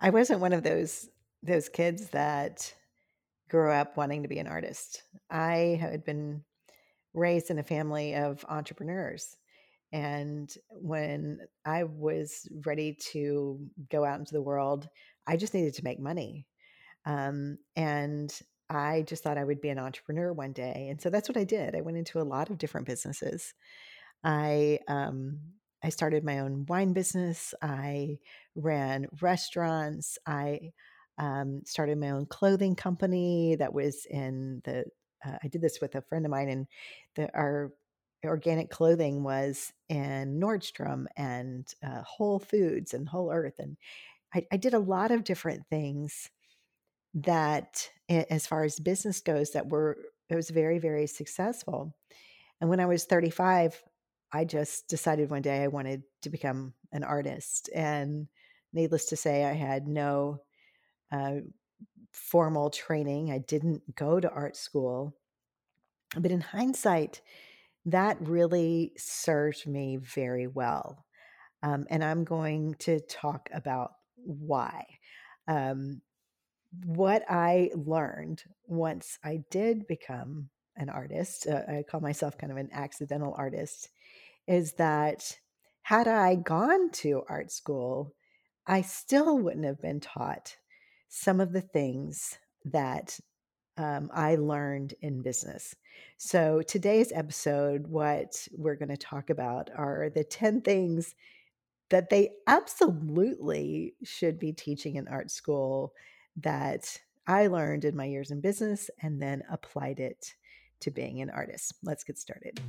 I wasn't one of those those kids that grew up wanting to be an artist. I had been raised in a family of entrepreneurs. And when I was ready to go out into the world, I just needed to make money. Um, and I just thought I would be an entrepreneur one day. And so that's what I did. I went into a lot of different businesses. I um, I started my own wine business. I ran restaurants. I um, started my own clothing company that was in the. Uh, I did this with a friend of mine, and the, our organic clothing was in Nordstrom and uh, Whole Foods and Whole Earth, and I, I did a lot of different things that, as far as business goes, that were it was very very successful. And when I was 35, I just decided one day I wanted to become an artist. And needless to say, I had no uh, formal training. I didn't go to art school. But in hindsight, that really served me very well. Um, and I'm going to talk about why. Um, what I learned once I did become an artist, uh, I call myself kind of an accidental artist, is that had I gone to art school, I still wouldn't have been taught some of the things that um, I learned in business. So, today's episode, what we're going to talk about are the 10 things that they absolutely should be teaching in art school that I learned in my years in business and then applied it to being an artist. Let's get started.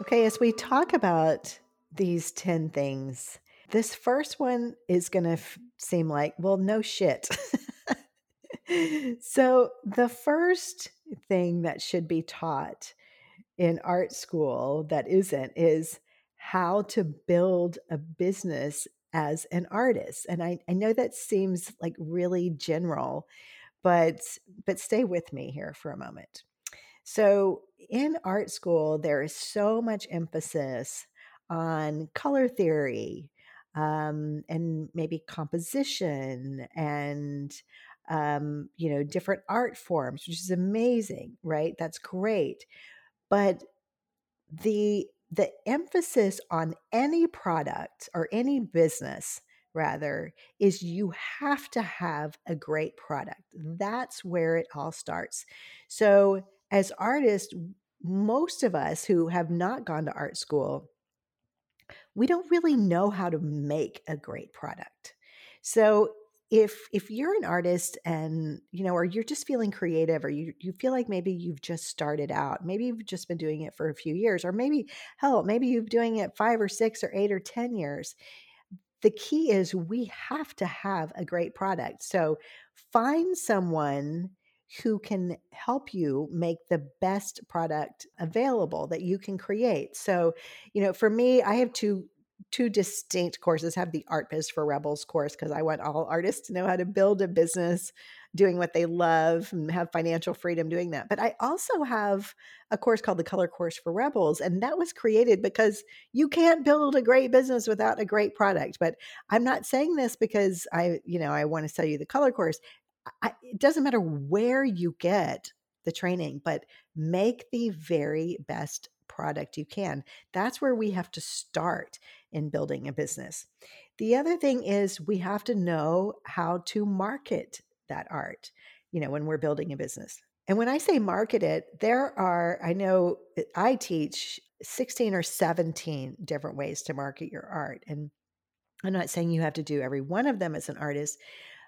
Okay, as we talk about these 10 things, this first one is going to f- seem like, well, no shit. so, the first thing that should be taught in art school that isn't is how to build a business as an artist. And I, I know that seems like really general, but but stay with me here for a moment. So, in art school, there is so much emphasis on color theory um, and maybe composition and um, you know different art forms, which is amazing, right? That's great, but the the emphasis on any product or any business rather is you have to have a great product. That's where it all starts. So as artists, most of us who have not gone to art school, we don't really know how to make a great product. So if if you're an artist and you know or you're just feeling creative or you you feel like maybe you've just started out maybe you've just been doing it for a few years or maybe hell maybe you've doing it 5 or 6 or 8 or 10 years the key is we have to have a great product so find someone who can help you make the best product available that you can create. So, you know, for me, I have two two distinct courses. I have the Art Biz for Rebels course because I want all artists to know how to build a business doing what they love and have financial freedom doing that. But I also have a course called the Color Course for Rebels and that was created because you can't build a great business without a great product. But I'm not saying this because I, you know, I want to sell you the color course. I, it doesn't matter where you get the training, but make the very best product you can. That's where we have to start in building a business. The other thing is we have to know how to market that art, you know, when we're building a business. And when I say market it, there are, I know eh, I teach 16 or 17 different ways to market your art. And I'm not saying you have to do every one of them as an artist,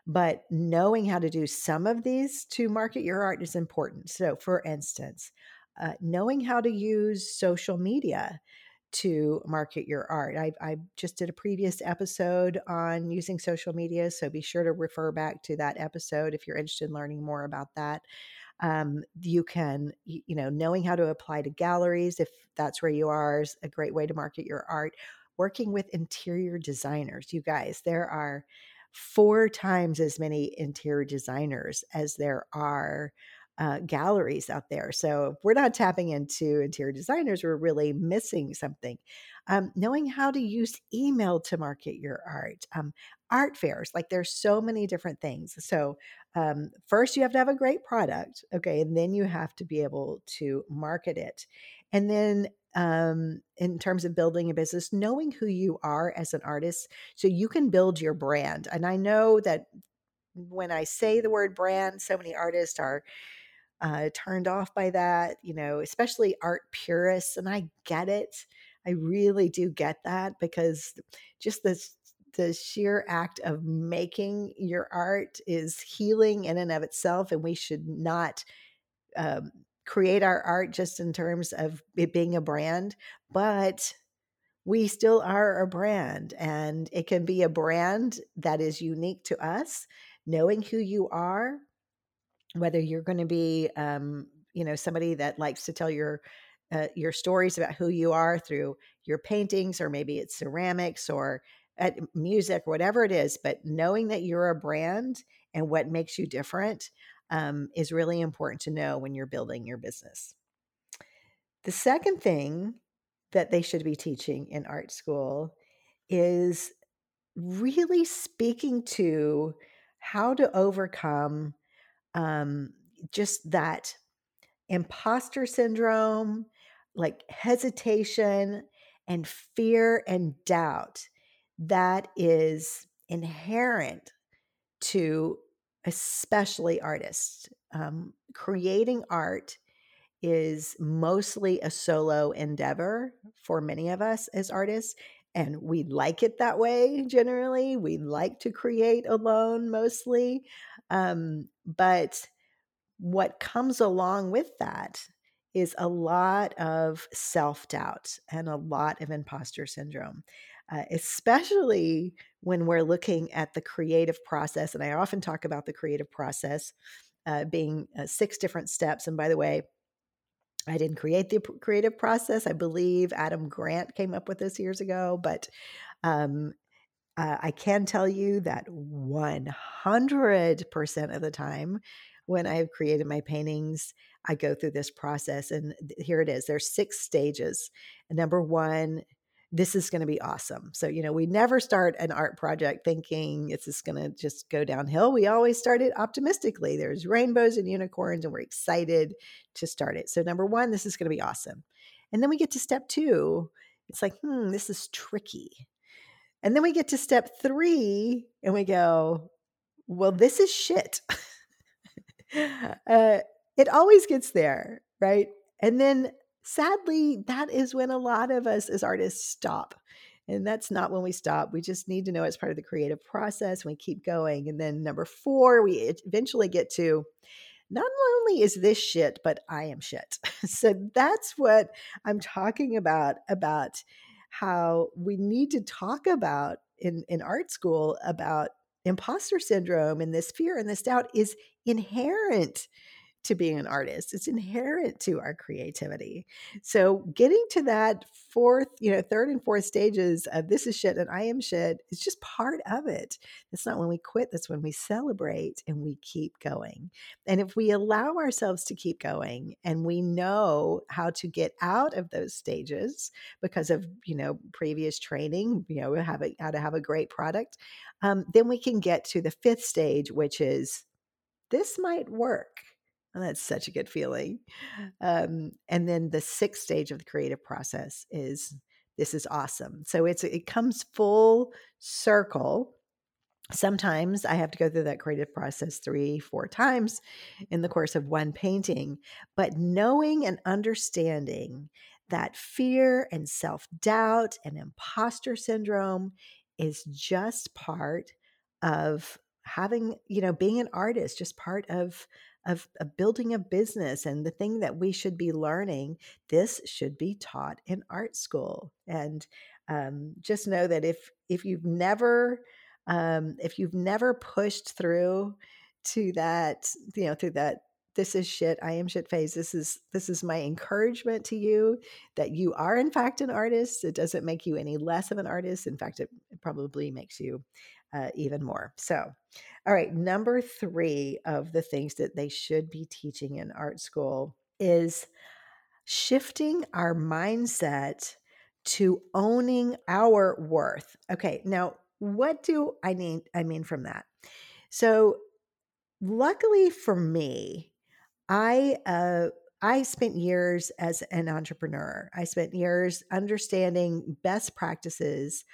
but knowing how to do some of these to market your art is important. So, for instance, uh, knowing how to use social media to market your art. I, I, just did a previous episode on using social media, so be sure to refer back to that episode if you're interested in learning more about that. Um, you can, you know, knowing how to apply to galleries, if that's where you are, is a great way to market your art. Working with interior designers, you guys, there are four times as many interior designers as there are uh, galleries out there. So we're not tapping into interior designers, we're really missing something. Um, knowing how to use email to market your art, um, art fairs, like there's so many different things. So um, first you have to have a great product, okay, and then you have to be able to market it. And then um, in terms of building a business, knowing who you are as an artist so you can build your brand. And I know that when I say the word brand, so many artists are uh, turned off by that, you know, especially art purists. And I get it. I really do get that because just this the sheer act of making your art is healing in and of itself and we should not um, create our art just in terms of it being a brand but we still are a brand and it can be a brand that is unique to us knowing who you are whether you're going to be um, you know somebody that likes to tell your uh, your stories about who you are through your paintings or maybe it's ceramics or at music whatever it is but knowing that you're a brand and what makes you different um, is really important to know when you're building your business. The second thing that they should be teaching in art school is really speaking to how to overcome um, just that imposter syndrome, like hesitation and fear and doubt that is inherent to especially artists. Um, creating art is mostly a solo endeavor for many of us as artists. And we like it that way generally. We like to create alone mostly. Um, but what comes along with that is a lot of self doubt and a lot of imposter syndrome, uh, especially when we're looking at the creative process. And I often talk about the creative process uh, being uh, six different steps. And by the way, I didn't create the creative process. I believe Adam Grant came up with this years ago, but um, uh, I can tell you that 100% of the time when I've created my paintings, I go through this process. And here it is there's six stages. number one, this is going to be awesome. So, you know, we never start an art project thinking it's just going to just go downhill. We always start it optimistically. There's rainbows and unicorns, and we're excited to start it. So, number one, this is going to be awesome. And then we get to step two. It's like, hmm, this is tricky. And then we get to step three and we go, well, this is shit. uh, it always gets there, right? And then sadly, that is when a lot of us as artists stop. And that's not when we stop. We just need to know it's part of the creative process. We keep going. And then number four, we eventually get to not only is this shit, but I am shit. so that's what I'm talking about about how we need to talk about in, in art school about imposter syndrome and this fear and this doubt is inherent to being an artist. It's inherent to our creativity. So getting to that fourth, you know, third and fourth stages of this is shit and I am shit is just part of it. It's not when we quit, that's when we celebrate and we keep going. And if we allow ourselves to keep going and we know how to get out of those stages because of, you know, previous training, you know, have a, how to have a great product, um, then we can get to the fifth stage, which is this might work and that's such a good feeling. Um, and then the sixth stage of the creative process is this is awesome. So it's it comes full circle. Sometimes I have to go through that creative process three, four times in the course of one painting. But knowing and understanding that fear and self doubt and imposter syndrome is just part of having, you know, being an artist, just part of of, of building a business and the thing that we should be learning, this should be taught in art school. And um, just know that if if you've never um, if you've never pushed through to that, you know, through that this is shit i am shit phase this is this is my encouragement to you that you are in fact an artist it doesn't make you any less of an artist in fact it, it probably makes you uh, even more. So, all right, number three of the things that they should be teaching in art school is shifting our mindset to owning our worth. Okay, now what do I mean I mean from that? So luckily for me, I uh I spent years as an entrepreneur. I spent years understanding best practices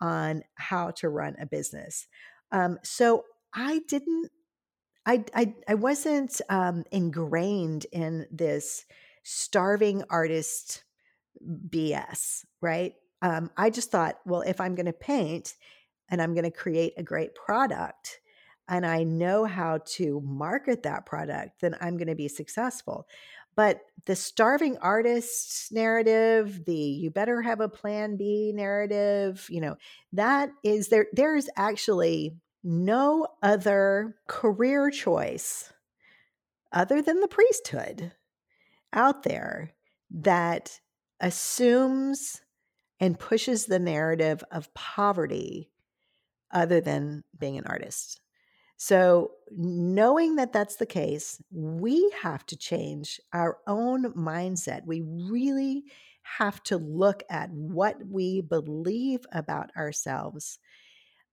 on how to run a business. Um, so I didn't, I, I, I wasn't um, ingrained in this starving artist BS, right? Um, I just thought, well, if I'm going to paint and I'm going to create a great product and I know how to market that product, then I'm going to be successful. But the starving artist narrative, the you better have a plan B narrative, you know, that is there there is actually no other career choice other than the priesthood out there that assumes and pushes the narrative of poverty other than being an artist. So, knowing that that's the case, we have to change our own mindset. We really have to look at what we believe about ourselves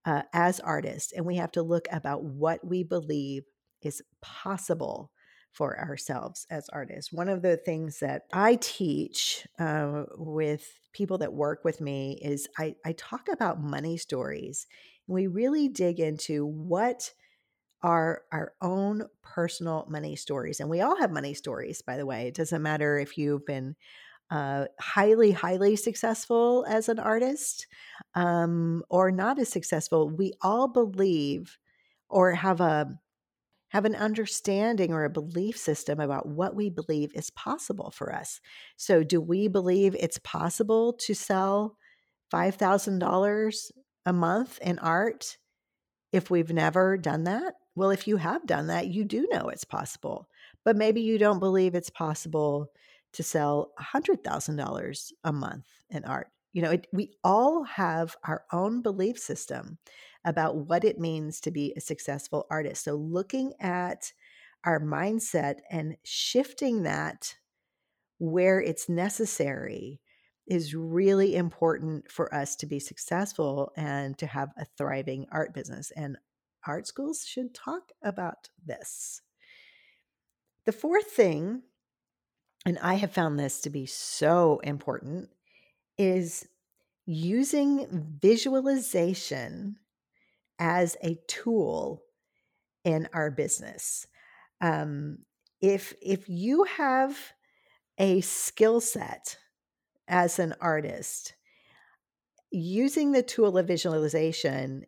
uh, as artists, and we have to look about what we believe is possible for ourselves as artists. One of the things that I teach uh, with people that work with me is I, I talk about money stories. And We really dig into what are our own personal money stories. And we all have money stories, by the way. It doesn't matter if you've been uh, highly, highly successful as an artist um, or not as successful. We all believe or have a have an understanding or a belief system about what we believe is possible for us. So, do we believe it's possible to sell $5,000 a month in art if we've never done that? Well, if you have done that, you do know it's possible, but maybe you don't believe it's possible to sell $100,000 a month in art. You know, it, we all have our own belief system about what it means to be a successful artist. So, looking at our mindset and shifting that where it's necessary is really important for us to be successful and to have a thriving art business. And art schools should talk about this. The fourth thing, and I have found this to be so important, is using visualization as a tool in our business. Um, if if you have a skill set as an artist, using the tool of visualization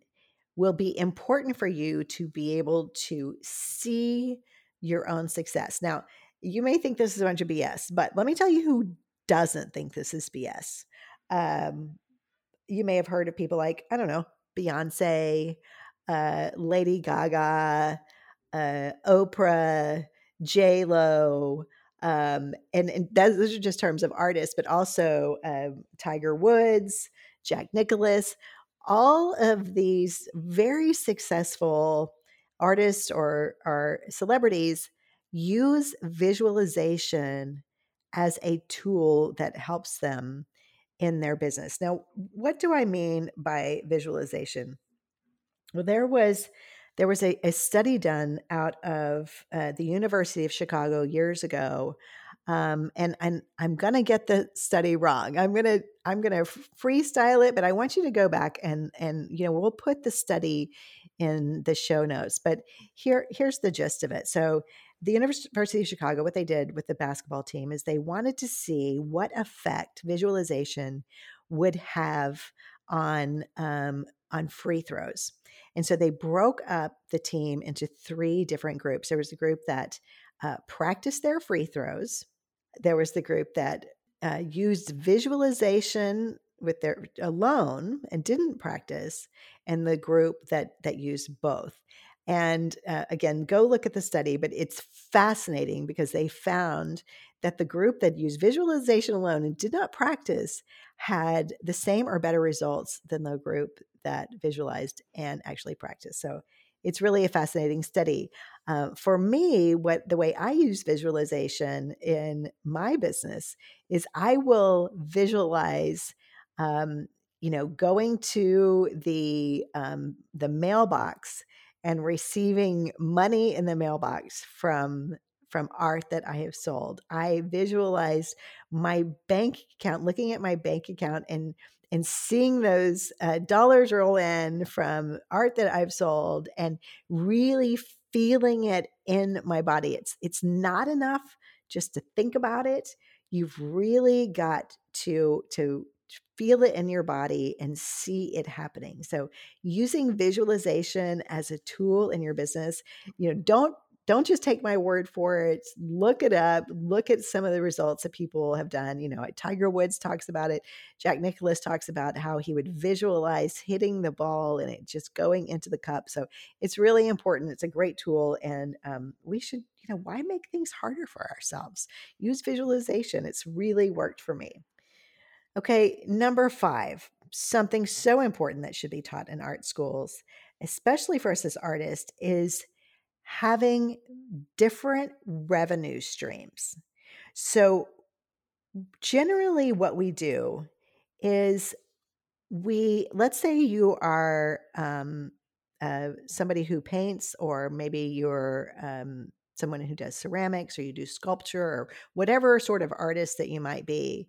will be important for you to be able to see your own success. Now, you may think this is a bunch of BS, but let me tell you who doesn't think this is BS. Um, you may have heard of people like, I don't know, Beyonce, uh, Lady Gaga, uh, Oprah, J Lo, um, and, and those are just terms of artists, but also um, Tiger Woods, Jack Nicklaus, all of these very successful artists or, or celebrities use visualization as a tool that helps them in their business. Now, what do I mean by visualization? Well, there was there was a, a study done out of uh, the University of Chicago years ago um, and and I'm gonna get the study wrong. I'm gonna I'm gonna freestyle it, but I want you to go back and and you know we'll put the study in the show notes. But here here's the gist of it. So the University of Chicago, what they did with the basketball team is they wanted to see what effect visualization would have on um, on free throws. And so they broke up the team into three different groups. There was a group that uh, practiced their free throws there was the group that uh, used visualization with their alone and didn't practice and the group that that used both and uh, again go look at the study but it's fascinating because they found that the group that used visualization alone and did not practice had the same or better results than the group that visualized and actually practiced. So it's really a fascinating study. Uh, for me, what the way I use visualization in my business is I will visualize, um, you know, going to the um, the mailbox and receiving money in the mailbox from from art that I have sold. I visualize my bank account, looking at my bank account and and seeing those uh, dollars roll in from art that I've sold and really feeling it in my body. It's it's not enough just to think about it. You've really got to to feel it in your body and see it happening. So using visualization as a tool in your business, you know, don't don't just take my word for it. Look it up. Look at some of the results that people have done. You know, Tiger Woods talks about it. Jack Nicklaus talks about how he would visualize hitting the ball and it just going into the cup. So it's really important. It's a great tool, and um, we should, you know, why make things harder for ourselves? Use visualization. It's really worked for me. Okay, number five, something so important that should be taught in art schools, especially for us as artists, is having different revenue streams. So, generally, what we do is we, let's say you are um, uh, somebody who paints, or maybe you're um, someone who does ceramics, or you do sculpture, or whatever sort of artist that you might be.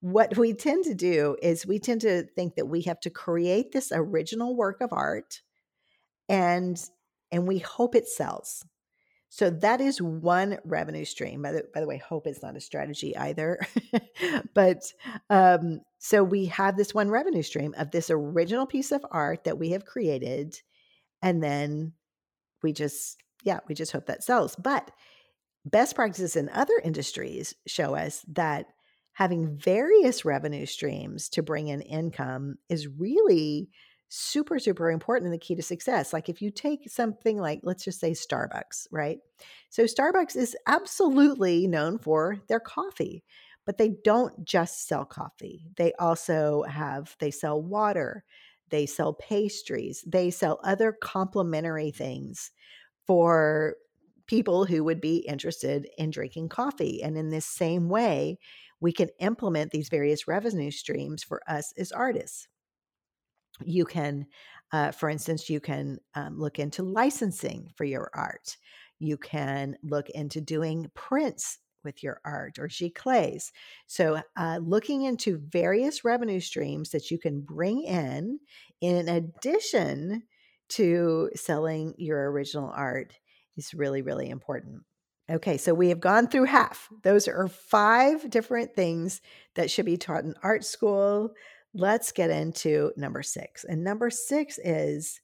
What we tend to do is we tend to think that we have to create this original work of art and and we hope it sells. So that is one revenue stream. By the, by the way, hope is not a strategy either. but um, so we have this one revenue stream of this original piece of art that we have created. And then we just, yeah, we just hope that sells. But best practices in other industries show us that having various revenue streams to bring in income is really super, super important and the key to success. Like if you take something like, let's just say Starbucks, right? So Starbucks is absolutely known for their coffee, but they don't just sell coffee. They also have, they sell water, they sell pastries, they sell other complementary things for people who would be interested in drinking coffee. And in this same way, we can implement these various revenue streams for us as artists you can uh, for instance you can um, look into licensing for your art you can look into doing prints with your art or giclées. So, uh, looking into various revenue streams that you can bring in in addition to selling your original art is really, really important. Okay, so we have gone through half. Those are five different things that should be taught in art school let's get into number six. And number six is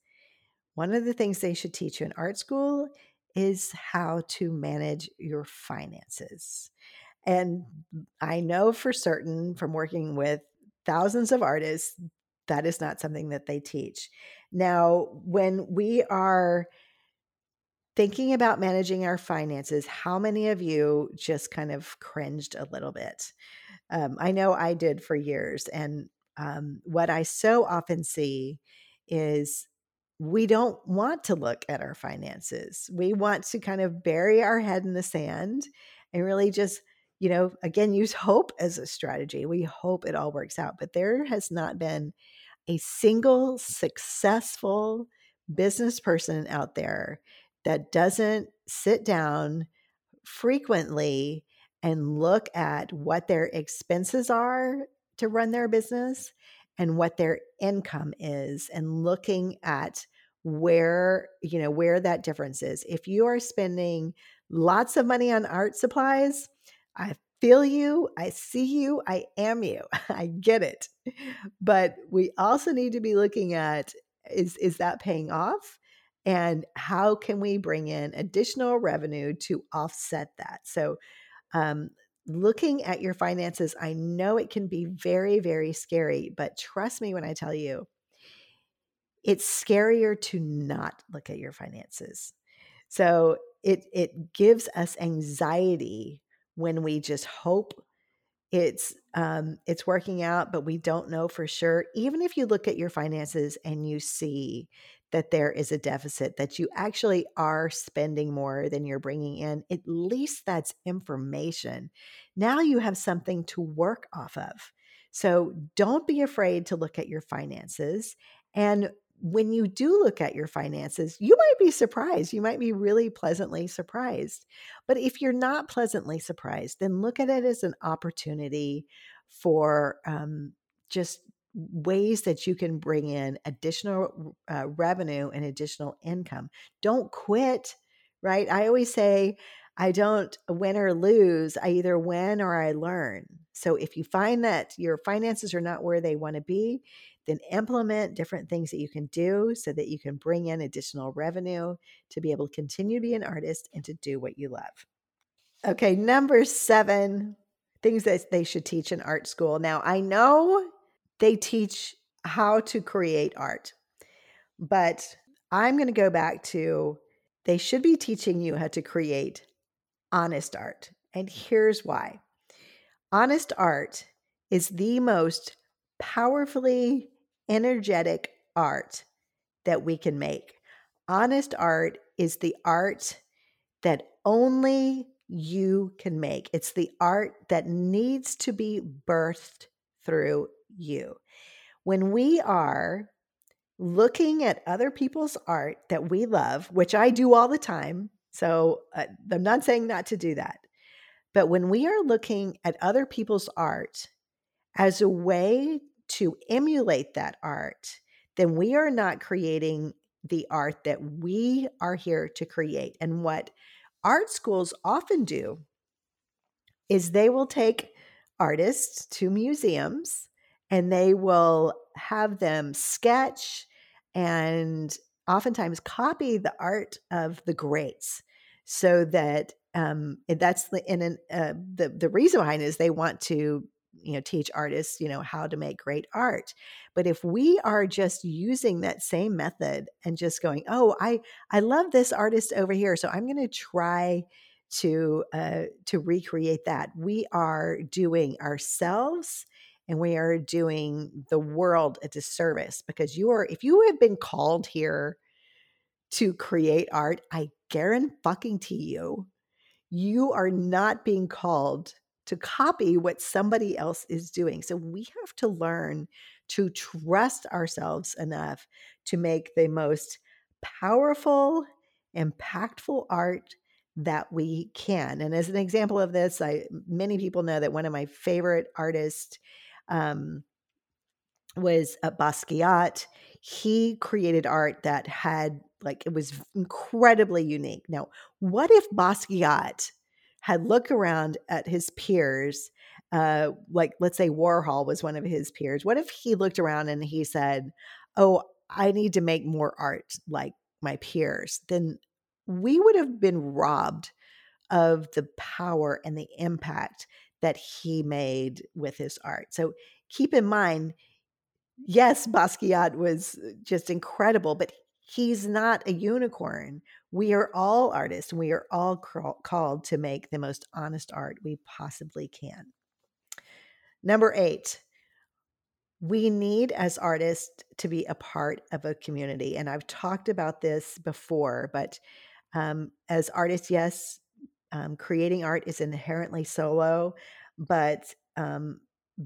one of the things they should teach you in art school is how to manage your finances. And I know for certain from working with thousands of artists, that is not something that they teach. Now, when we are thinking about managing our finances, how many of you just kind of cringed a little bit? Um, I know I did for years. And um, what I so often see is we don't want to look at our finances. We want to kind of bury our head in the sand and really just, you know, again, use hope as a strategy. We hope it all works out. But there has not been a single successful business person out there that doesn't sit down frequently and look at what their expenses are to run their business and what their income is and looking at where you know where that difference is. If you are spending lots of money on art supplies i feel you i see you i am you i get it. But we also need to be looking at is is that paying off? And how can we bring in additional revenue to offset that? So um, looking at your finances, I know it can be very, very scary, but trust me when I tell you, it's scarier to not look at your finances. So it it gives us anxiety when we just hope it's um, it's working out, but we don't know for sure. Even if you look at your finances and you see that there is a deficit, that you actually are spending more than you're bringing in, at least that's information. Now you have something to work off of. So don't be afraid to look at your finances. And when you do look at your finances, you might be surprised. You might be really pleasantly surprised. But if you're not pleasantly surprised, then look at it as an opportunity for um, just ways that you can bring in additional uh, revenue and additional income. Don't quit, right? I always say, I don't win or lose. I either win or I learn. So if you find that your finances are not where they want to be, then implement different things that you can do so that you can bring in additional revenue to be able to continue to be an artist and to do what you love. Okay, number seven things that they should teach in art school. Now, I know they teach how to create art, but I'm going to go back to they should be teaching you how to create honest art. And here's why honest art is the most powerfully energetic art that we can make. Honest art is the art that only you can make. It's the art that needs to be birthed through you. When we are looking at other people's art that we love, which I do all the time, so uh, I'm not saying not to do that, but when we are looking at other people's art as a way to emulate that art, then we are not creating the art that we are here to create. And what art schools often do is they will take artists to museums and they will have them sketch and oftentimes copy the art of the greats so that um, that's the and uh, the the reason behind is they want to you know teach artists you know how to make great art. But if we are just using that same method and just going oh i i love this artist over here so i'm going to try to uh to recreate that we are doing ourselves and we are doing the world a disservice because you are if you have been called here to create art i guarantee you you are not being called to copy what somebody else is doing. So we have to learn to trust ourselves enough to make the most powerful, impactful art that we can. And as an example of this, I many people know that one of my favorite artists um, was uh, Basquiat. He created art that had like it was incredibly unique. Now, what if Basquiat had looked around at his peers, uh, like let's say Warhol was one of his peers. What if he looked around and he said, "Oh, I need to make more art like my peers?" Then we would have been robbed of the power and the impact that he made with his art. So keep in mind, yes, Basquiat was just incredible, but he's not a unicorn. We are all artists and we are all called to make the most honest art we possibly can. Number eight, we need as artists to be a part of a community. And I've talked about this before, but um, as artists, yes, um, creating art is inherently solo, but um,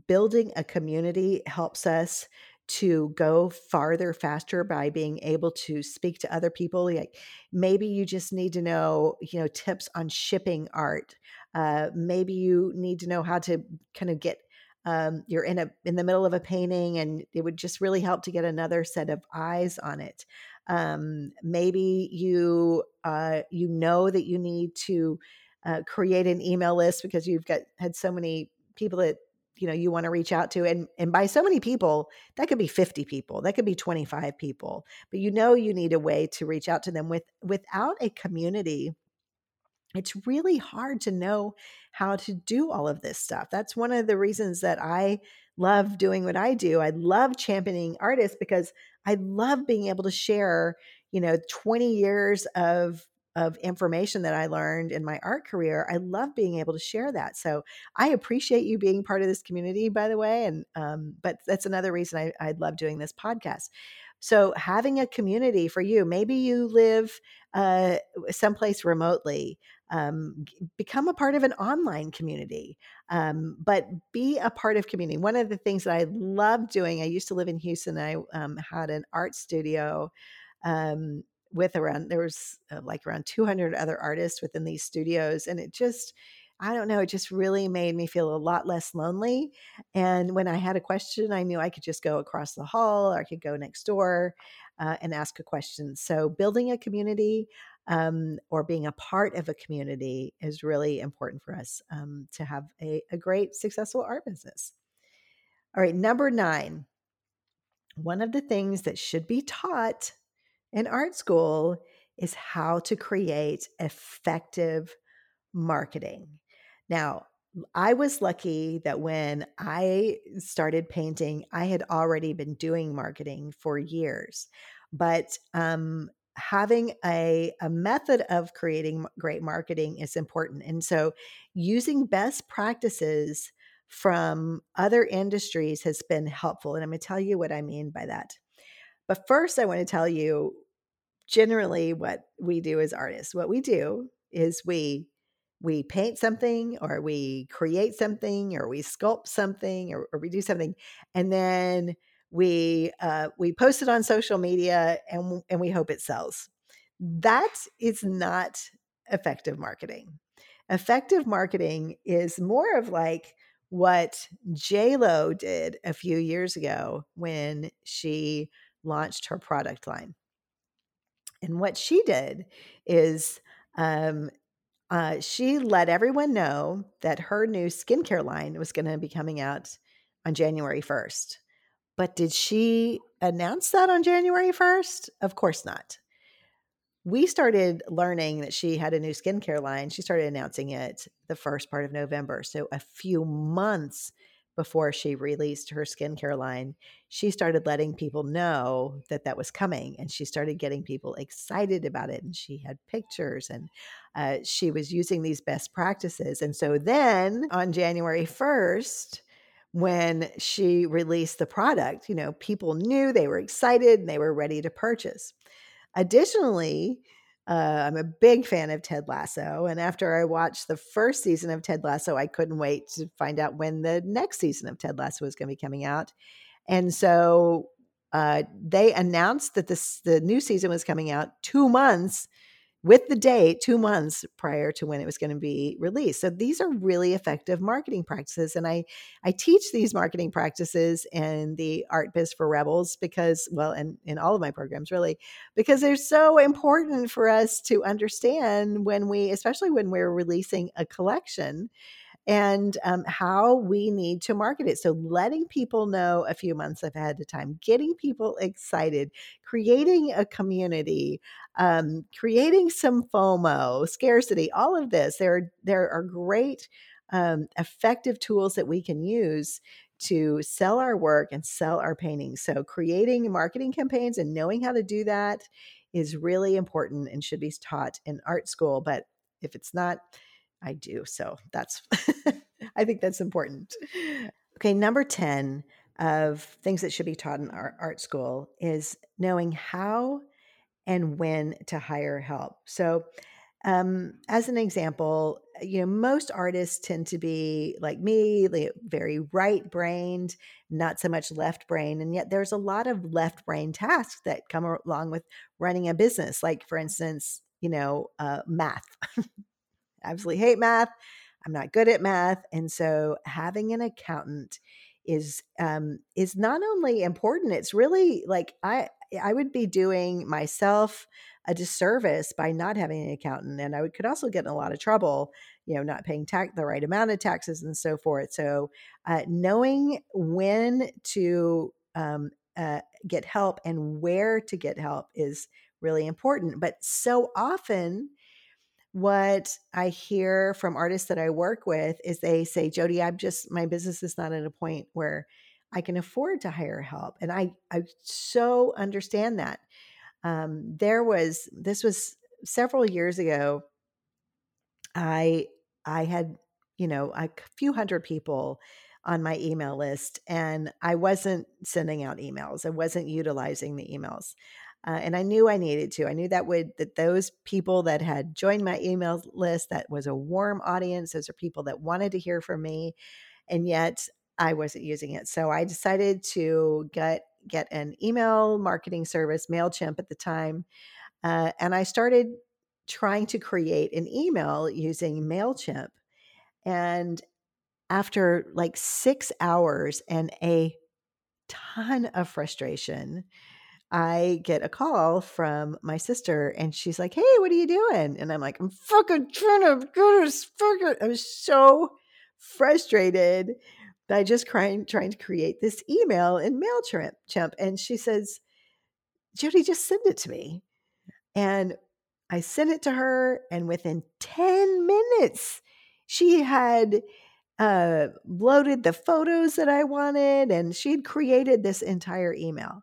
building a community helps us to go farther faster by being able to speak to other people like maybe you just need to know you know tips on shipping art uh, maybe you need to know how to kind of get um, you're in a in the middle of a painting and it would just really help to get another set of eyes on it. Um, maybe you uh, you know that you need to uh, create an email list because you've got had so many people that you know you want to reach out to and and by so many people that could be 50 people that could be 25 people but you know you need a way to reach out to them with without a community it's really hard to know how to do all of this stuff that's one of the reasons that i love doing what i do i love championing artists because i love being able to share you know 20 years of of information that I learned in my art career, I love being able to share that. So I appreciate you being part of this community, by the way. And um, but that's another reason I, I love doing this podcast. So having a community for you, maybe you live uh, someplace remotely, um, become a part of an online community, um, but be a part of community. One of the things that I love doing, I used to live in Houston. I um, had an art studio um, with around there was uh, like around 200 other artists within these studios and it just I don't know, it just really made me feel a lot less lonely. And when I had a question, I knew I could just go across the hall or I could go next door uh, and ask a question. So, building a community um, or being a part of a community is really important for us um, to have a, a great, successful art business. All right, number nine. One of the things that should be taught in art school is how to create effective marketing. Now, I was lucky that when I started painting, I had already been doing marketing for years. But um, having a, a method of creating great marketing is important. And so, using best practices from other industries has been helpful. And I'm going to tell you what I mean by that. But first, I want to tell you generally what we do as artists. What we do is we we paint something or we create something or we sculpt something or, or we do something and then we uh, we post it on social media and and we hope it sells. That is not effective marketing. Effective marketing is more of like what j lo did a few years ago when she launched her product line. And what she did is um, uh, she let everyone know that her new skincare line was going to be coming out on January 1st. But did she announce that on January 1st? Of course not. We started learning that she had a new skincare line. She started announcing it the first part of November. So a few months before she released her skincare line, she started letting people know that that was coming and she started getting people excited about it. And she had pictures and uh, she was using these best practices. And so then on January 1st, when she released the product, you know, people knew they were excited and they were ready to purchase. Additionally, uh, I'm a big fan of Ted Lasso. And after I watched the first season of Ted Lasso, I couldn't wait to find out when the next season of Ted Lasso was going to be coming out. And so uh, they announced that this the new season was coming out two months with the date two months prior to when it was going to be released. So these are really effective marketing practices and i i teach these marketing practices in the art biz for rebels because well and in all of my programs really because they're so important for us to understand when we especially when we're releasing a collection and um, how we need to market it. So, letting people know a few months ahead of time, getting people excited, creating a community, um, creating some FOMO, scarcity, all of this. There, are, there are great, um, effective tools that we can use to sell our work and sell our paintings. So, creating marketing campaigns and knowing how to do that is really important and should be taught in art school. But if it's not, I do. So that's, I think that's important. Okay, number 10 of things that should be taught in our art school is knowing how and when to hire help. So, um, as an example, you know, most artists tend to be like me, very right brained, not so much left brain. And yet there's a lot of left brain tasks that come along with running a business. Like, for instance, you know, uh, math. absolutely hate math. I'm not good at math. And so having an accountant is um, is not only important, it's really like I I would be doing myself a disservice by not having an accountant. And I would, could also get in a lot of trouble, you know, not paying tax the right amount of taxes and so forth. So uh, knowing when to um, uh, get help and where to get help is really important. But so often what I hear from artists that I work with is they say, Jodie, I'm just, my business is not at a point where I can afford to hire help. And I, I so understand that. Um, there was, this was several years ago, I I had, you know, a few hundred people on my email list and I wasn't sending out emails. I wasn't utilizing the emails. Uh, and I knew I needed to. I knew that would that those people that had joined my email list that was a warm audience. Those are people that wanted to hear from me, and yet I wasn't using it. So I decided to get get an email marketing service, Mailchimp at the time, uh, and I started trying to create an email using Mailchimp. And after like six hours and a ton of frustration, I get a call from my sister and she's like, Hey, what are you doing? And I'm like, I'm fucking trying to go to fucking. I was so frustrated that I just trying, trying to create this email in MailChimp. And she says, Jodie, just send it to me. And I sent it to her, and within 10 minutes, she had uh, loaded the photos that I wanted and she'd created this entire email.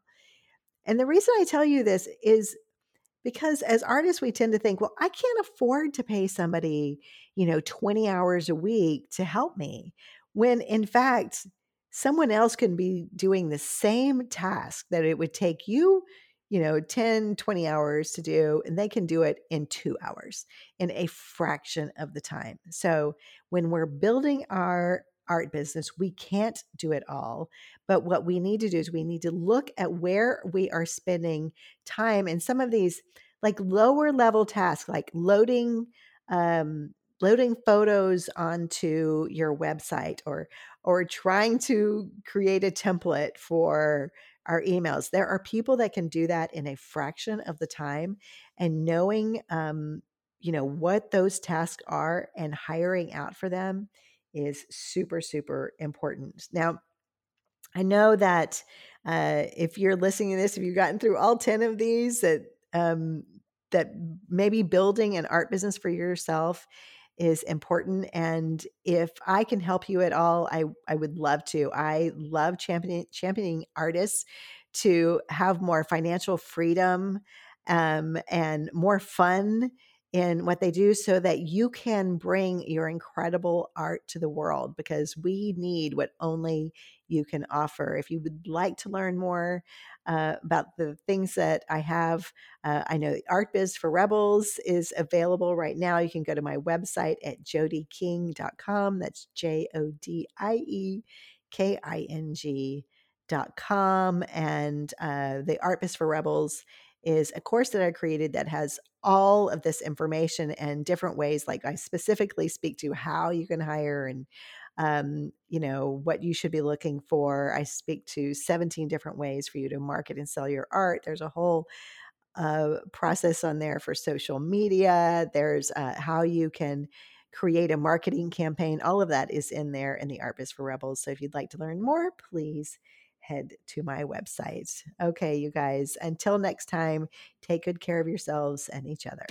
And the reason I tell you this is because as artists, we tend to think, well, I can't afford to pay somebody, you know, 20 hours a week to help me. When in fact, someone else can be doing the same task that it would take you you know 10 20 hours to do and they can do it in 2 hours in a fraction of the time so when we're building our art business we can't do it all but what we need to do is we need to look at where we are spending time and some of these like lower level tasks like loading um, loading photos onto your website or or trying to create a template for our emails. There are people that can do that in a fraction of the time and knowing um, you know what those tasks are and hiring out for them is super super important. Now, I know that uh, if you're listening to this, if you've gotten through all 10 of these, that um, that maybe building an art business for yourself is important and if i can help you at all i i would love to i love championing championing artists to have more financial freedom um, and more fun in what they do so that you can bring your incredible art to the world because we need what only you can offer. If you would like to learn more uh, about the things that I have, uh, I know Art Biz for Rebels is available right now. You can go to my website at jodieking.com. That's J O D I E K I N G. Dot com and uh, the Art Biz for Rebels is a course that I created that has all of this information and different ways. Like I specifically speak to how you can hire and um, you know what you should be looking for. I speak to 17 different ways for you to market and sell your art. There's a whole uh, process on there for social media. There's uh, how you can create a marketing campaign. All of that is in there in the Art Biz for Rebels. So if you'd like to learn more, please head to my website. Okay, you guys, until next time, take good care of yourselves and each other.